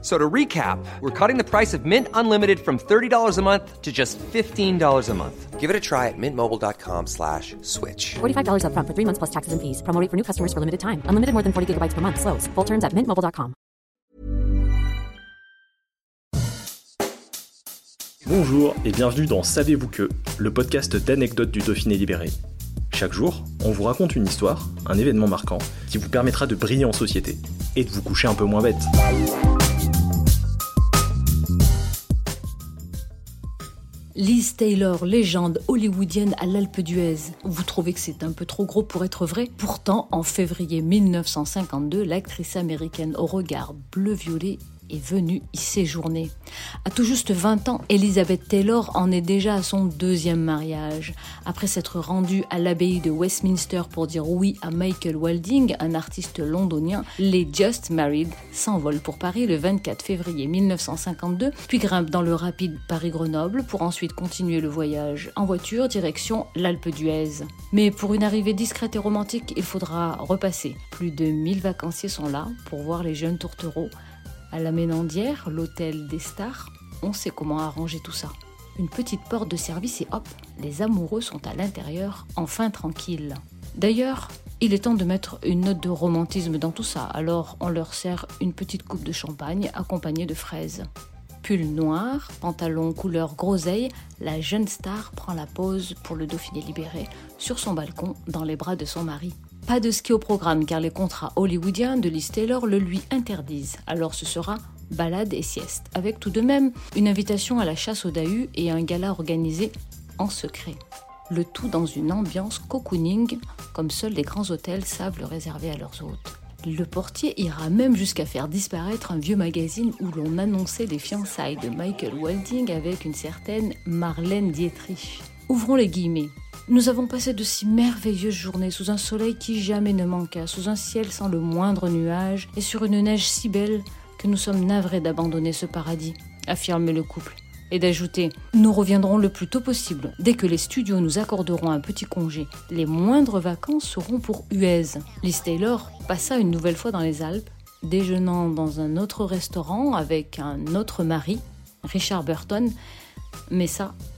So to recap, we're cutting the price of Mint Unlimited from $30 a month to just $15 a month. Give it a try at mintmobile.com slash switch. $45 upfront for three months plus taxes and fees. Promo rate for new customers for limited time. Unlimited more than 40 gigabytes per month. Slows. Full terms at mintmobile.com. Bonjour et bienvenue dans Savez-vous que, le podcast d'anecdotes du Dauphiné libéré. Chaque jour, on vous raconte une histoire, un événement marquant, qui vous permettra de briller en société et de vous coucher un peu moins bête. Liz Taylor, légende hollywoodienne à l'Alpe d'Huez. Vous trouvez que c'est un peu trop gros pour être vrai? Pourtant, en février 1952, l'actrice américaine au regard bleu-violet est venue y séjourner. À tout juste 20 ans, Elizabeth Taylor en est déjà à son deuxième mariage. Après s'être rendue à l'abbaye de Westminster pour dire oui à Michael Walding, un artiste londonien, les Just Married s'envolent pour Paris le 24 février 1952, puis grimpent dans le rapide Paris-Grenoble pour ensuite continuer le voyage en voiture direction l'Alpe d'Huez. Mais pour une arrivée discrète et romantique, il faudra repasser. Plus de 1000 vacanciers sont là pour voir les jeunes tourtereaux à la Ménandière, l'hôtel des stars, on sait comment arranger tout ça. Une petite porte de service et hop, les amoureux sont à l'intérieur, enfin tranquilles. D'ailleurs, il est temps de mettre une note de romantisme dans tout ça, alors on leur sert une petite coupe de champagne accompagnée de fraises. Pull noir, pantalon couleur groseille, la jeune star prend la pose pour le Dauphiné libéré sur son balcon dans les bras de son mari. Pas de ski au programme car les contrats hollywoodiens de Liz Taylor le lui interdisent. Alors ce sera balade et sieste, avec tout de même une invitation à la chasse au Dahu et un gala organisé en secret. Le tout dans une ambiance cocooning, comme seuls les grands hôtels savent le réserver à leurs hôtes. Le portier ira même jusqu'à faire disparaître un vieux magazine où l'on annonçait les fiançailles de Michael Walding avec une certaine Marlène Dietrich. Ouvrons les guillemets. Nous avons passé de si merveilleuses journées sous un soleil qui jamais ne manqua, sous un ciel sans le moindre nuage et sur une neige si belle que nous sommes navrés d'abandonner ce paradis, affirme le couple. Et d'ajouter Nous reviendrons le plus tôt possible. Dès que les studios nous accorderont un petit congé, les moindres vacances seront pour Huez. Liz Taylor passa une nouvelle fois dans les Alpes, déjeunant dans un autre restaurant avec un autre mari, Richard Burton. Mais ça,